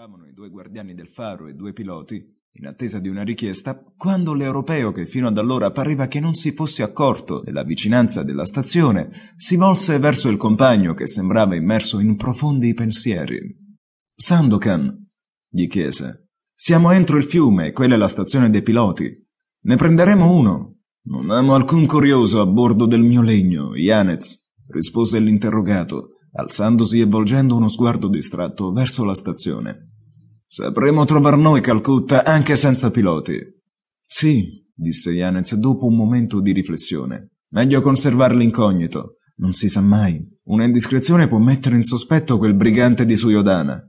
aspettavano i due guardiani del faro e due piloti, in attesa di una richiesta, quando l'europeo, che fino ad allora pareva che non si fosse accorto della vicinanza della stazione, si volse verso il compagno che sembrava immerso in profondi pensieri. Sandokan, gli chiese, siamo entro il fiume e quella è la stazione dei piloti. Ne prenderemo uno. Non amo alcun curioso a bordo del mio legno, Yanez, rispose l'interrogato, alzandosi e volgendo uno sguardo distratto verso la stazione. Sapremo trovar noi Calcutta anche senza piloti. Sì, disse Yanez dopo un momento di riflessione. Meglio conservare l'incognito. Non si sa mai. Una indiscrezione può mettere in sospetto quel brigante di Suyodana.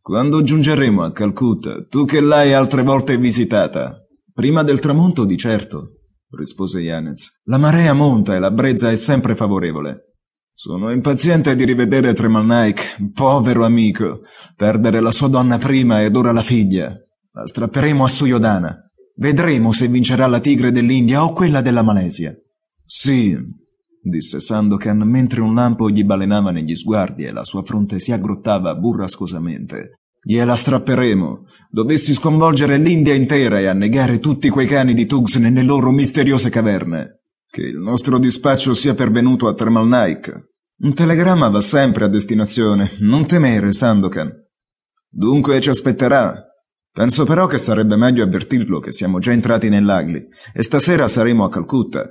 Quando giungeremo a Calcutta, tu che l'hai altre volte visitata? Prima del tramonto, di certo, rispose Yanez. La marea monta e la brezza è sempre favorevole. Sono impaziente di rivedere Tremal Naik, povero amico. Perdere la sua donna prima ed ora la figlia. La strapperemo a Suyodana. Vedremo se vincerà la tigre dell'India o quella della Malesia. Sì, disse Sandokan mentre un lampo gli balenava negli sguardi e la sua fronte si aggrottava burrascosamente. Gliela strapperemo. Dovessi sconvolgere l'India intera e annegare tutti quei cani di Tugs nelle loro misteriose caverne. Che il nostro dispaccio sia pervenuto a Thermal Nike. Un telegramma va sempre a destinazione, non temere, Sandokan. Dunque ci aspetterà. Penso però che sarebbe meglio avvertirlo che siamo già entrati nell'Agli e stasera saremo a Calcutta.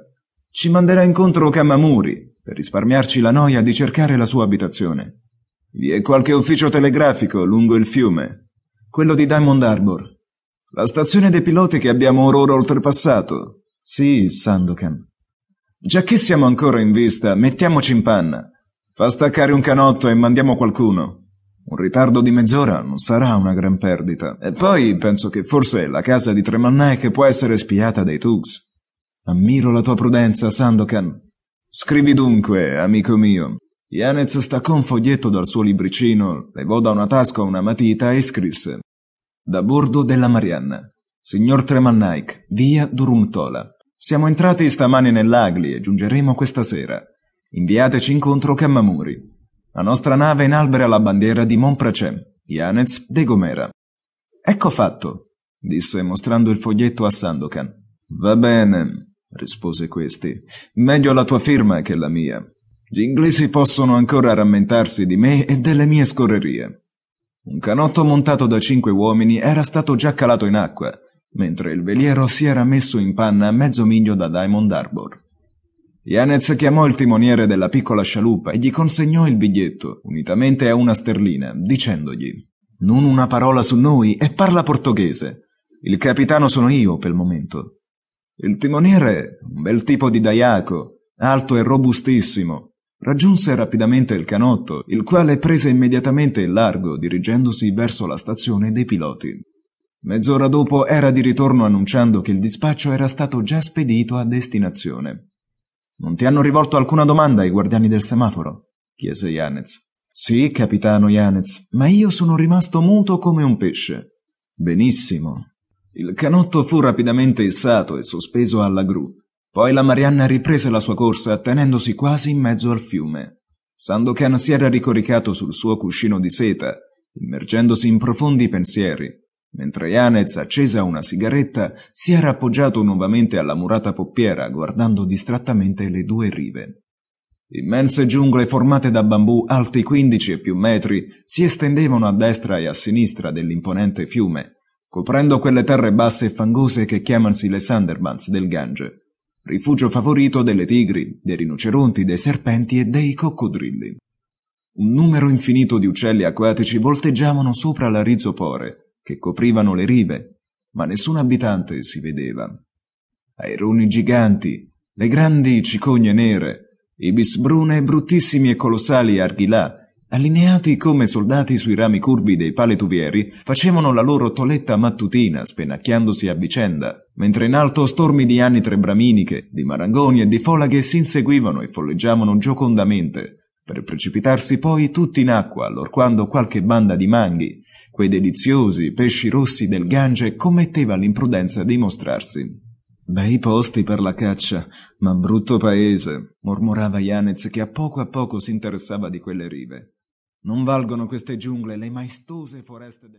Ci manderà incontro Kamamuri per risparmiarci la noia di cercare la sua abitazione. Vi è qualche ufficio telegrafico lungo il fiume, quello di Diamond Harbor. La stazione dei piloti che abbiamo or ora oltrepassato. Sì, Sandokan. Giacché siamo ancora in vista, mettiamoci in panna. Fa staccare un canotto e mandiamo qualcuno. Un ritardo di mezz'ora non sarà una gran perdita. E poi penso che forse la casa di Tremannaek può essere spiata dai Tugs. Ammiro la tua prudenza, Sandokan. Scrivi dunque, amico mio. Yanez staccò un foglietto dal suo libricino, levò da una tasca una matita e scrisse. Da bordo della Marianna. Signor Tremannaik, via Durumtola. Siamo entrati stamani nell'Agli e giungeremo questa sera. Inviateci incontro Kammamuri. La nostra nave inalbera la bandiera di Montpracem, Yanez de Gomera. Ecco fatto, disse mostrando il foglietto a Sandokan. Va bene, rispose questi. Meglio la tua firma che la mia. Gli inglesi possono ancora rammentarsi di me e delle mie scorrerie. Un canotto montato da cinque uomini era stato già calato in acqua mentre il veliero si era messo in panna a mezzo miglio da Diamond Harbor. Yanez chiamò il timoniere della piccola scialuppa e gli consegnò il biglietto, unitamente a una sterlina, dicendogli Non una parola su noi e parla portoghese. Il capitano sono io per il momento. Il timoniere, un bel tipo di daiaco, alto e robustissimo, raggiunse rapidamente il canotto, il quale prese immediatamente il largo, dirigendosi verso la stazione dei piloti. Mezz'ora dopo era di ritorno annunciando che il dispaccio era stato già spedito a destinazione. Non ti hanno rivolto alcuna domanda i guardiani del semaforo? chiese Yanez. Sì, capitano Yanez, ma io sono rimasto muto come un pesce. Benissimo. Il canotto fu rapidamente issato e sospeso alla gru. Poi la Marianna riprese la sua corsa tenendosi quasi in mezzo al fiume. Sandokan si era ricoricato sul suo cuscino di seta, immergendosi in profondi pensieri mentre Yanez, accesa una sigaretta, si era appoggiato nuovamente alla murata poppiera, guardando distrattamente le due rive. Immense giungle formate da bambù alti quindici e più metri si estendevano a destra e a sinistra dell'imponente fiume, coprendo quelle terre basse e fangose che chiamansi le Sunderbans del Gange, rifugio favorito delle tigri, dei rinoceronti, dei serpenti e dei coccodrilli. Un numero infinito di uccelli acquatici volteggiavano sopra la rizopore, che coprivano le rive, ma nessun abitante si vedeva. Aironi giganti, le grandi cicogne nere, ibis brune bruttissimi e colossali arghilà, allineati come soldati sui rami curvi dei paletuvieri, facevano la loro toletta mattutina, spennacchiandosi a vicenda, mentre in alto stormi di anitre braminiche, di marangoni e di folaghe si inseguivano e folleggiavano giocondamente, per precipitarsi poi tutti in acqua, allorquando qualche banda di manghi, quei deliziosi pesci rossi del Gange commetteva l'imprudenza di mostrarsi. Bei posti per la caccia, ma brutto paese, mormorava Yanez che a poco a poco si interessava di quelle rive. Non valgono queste giungle le maestose foreste del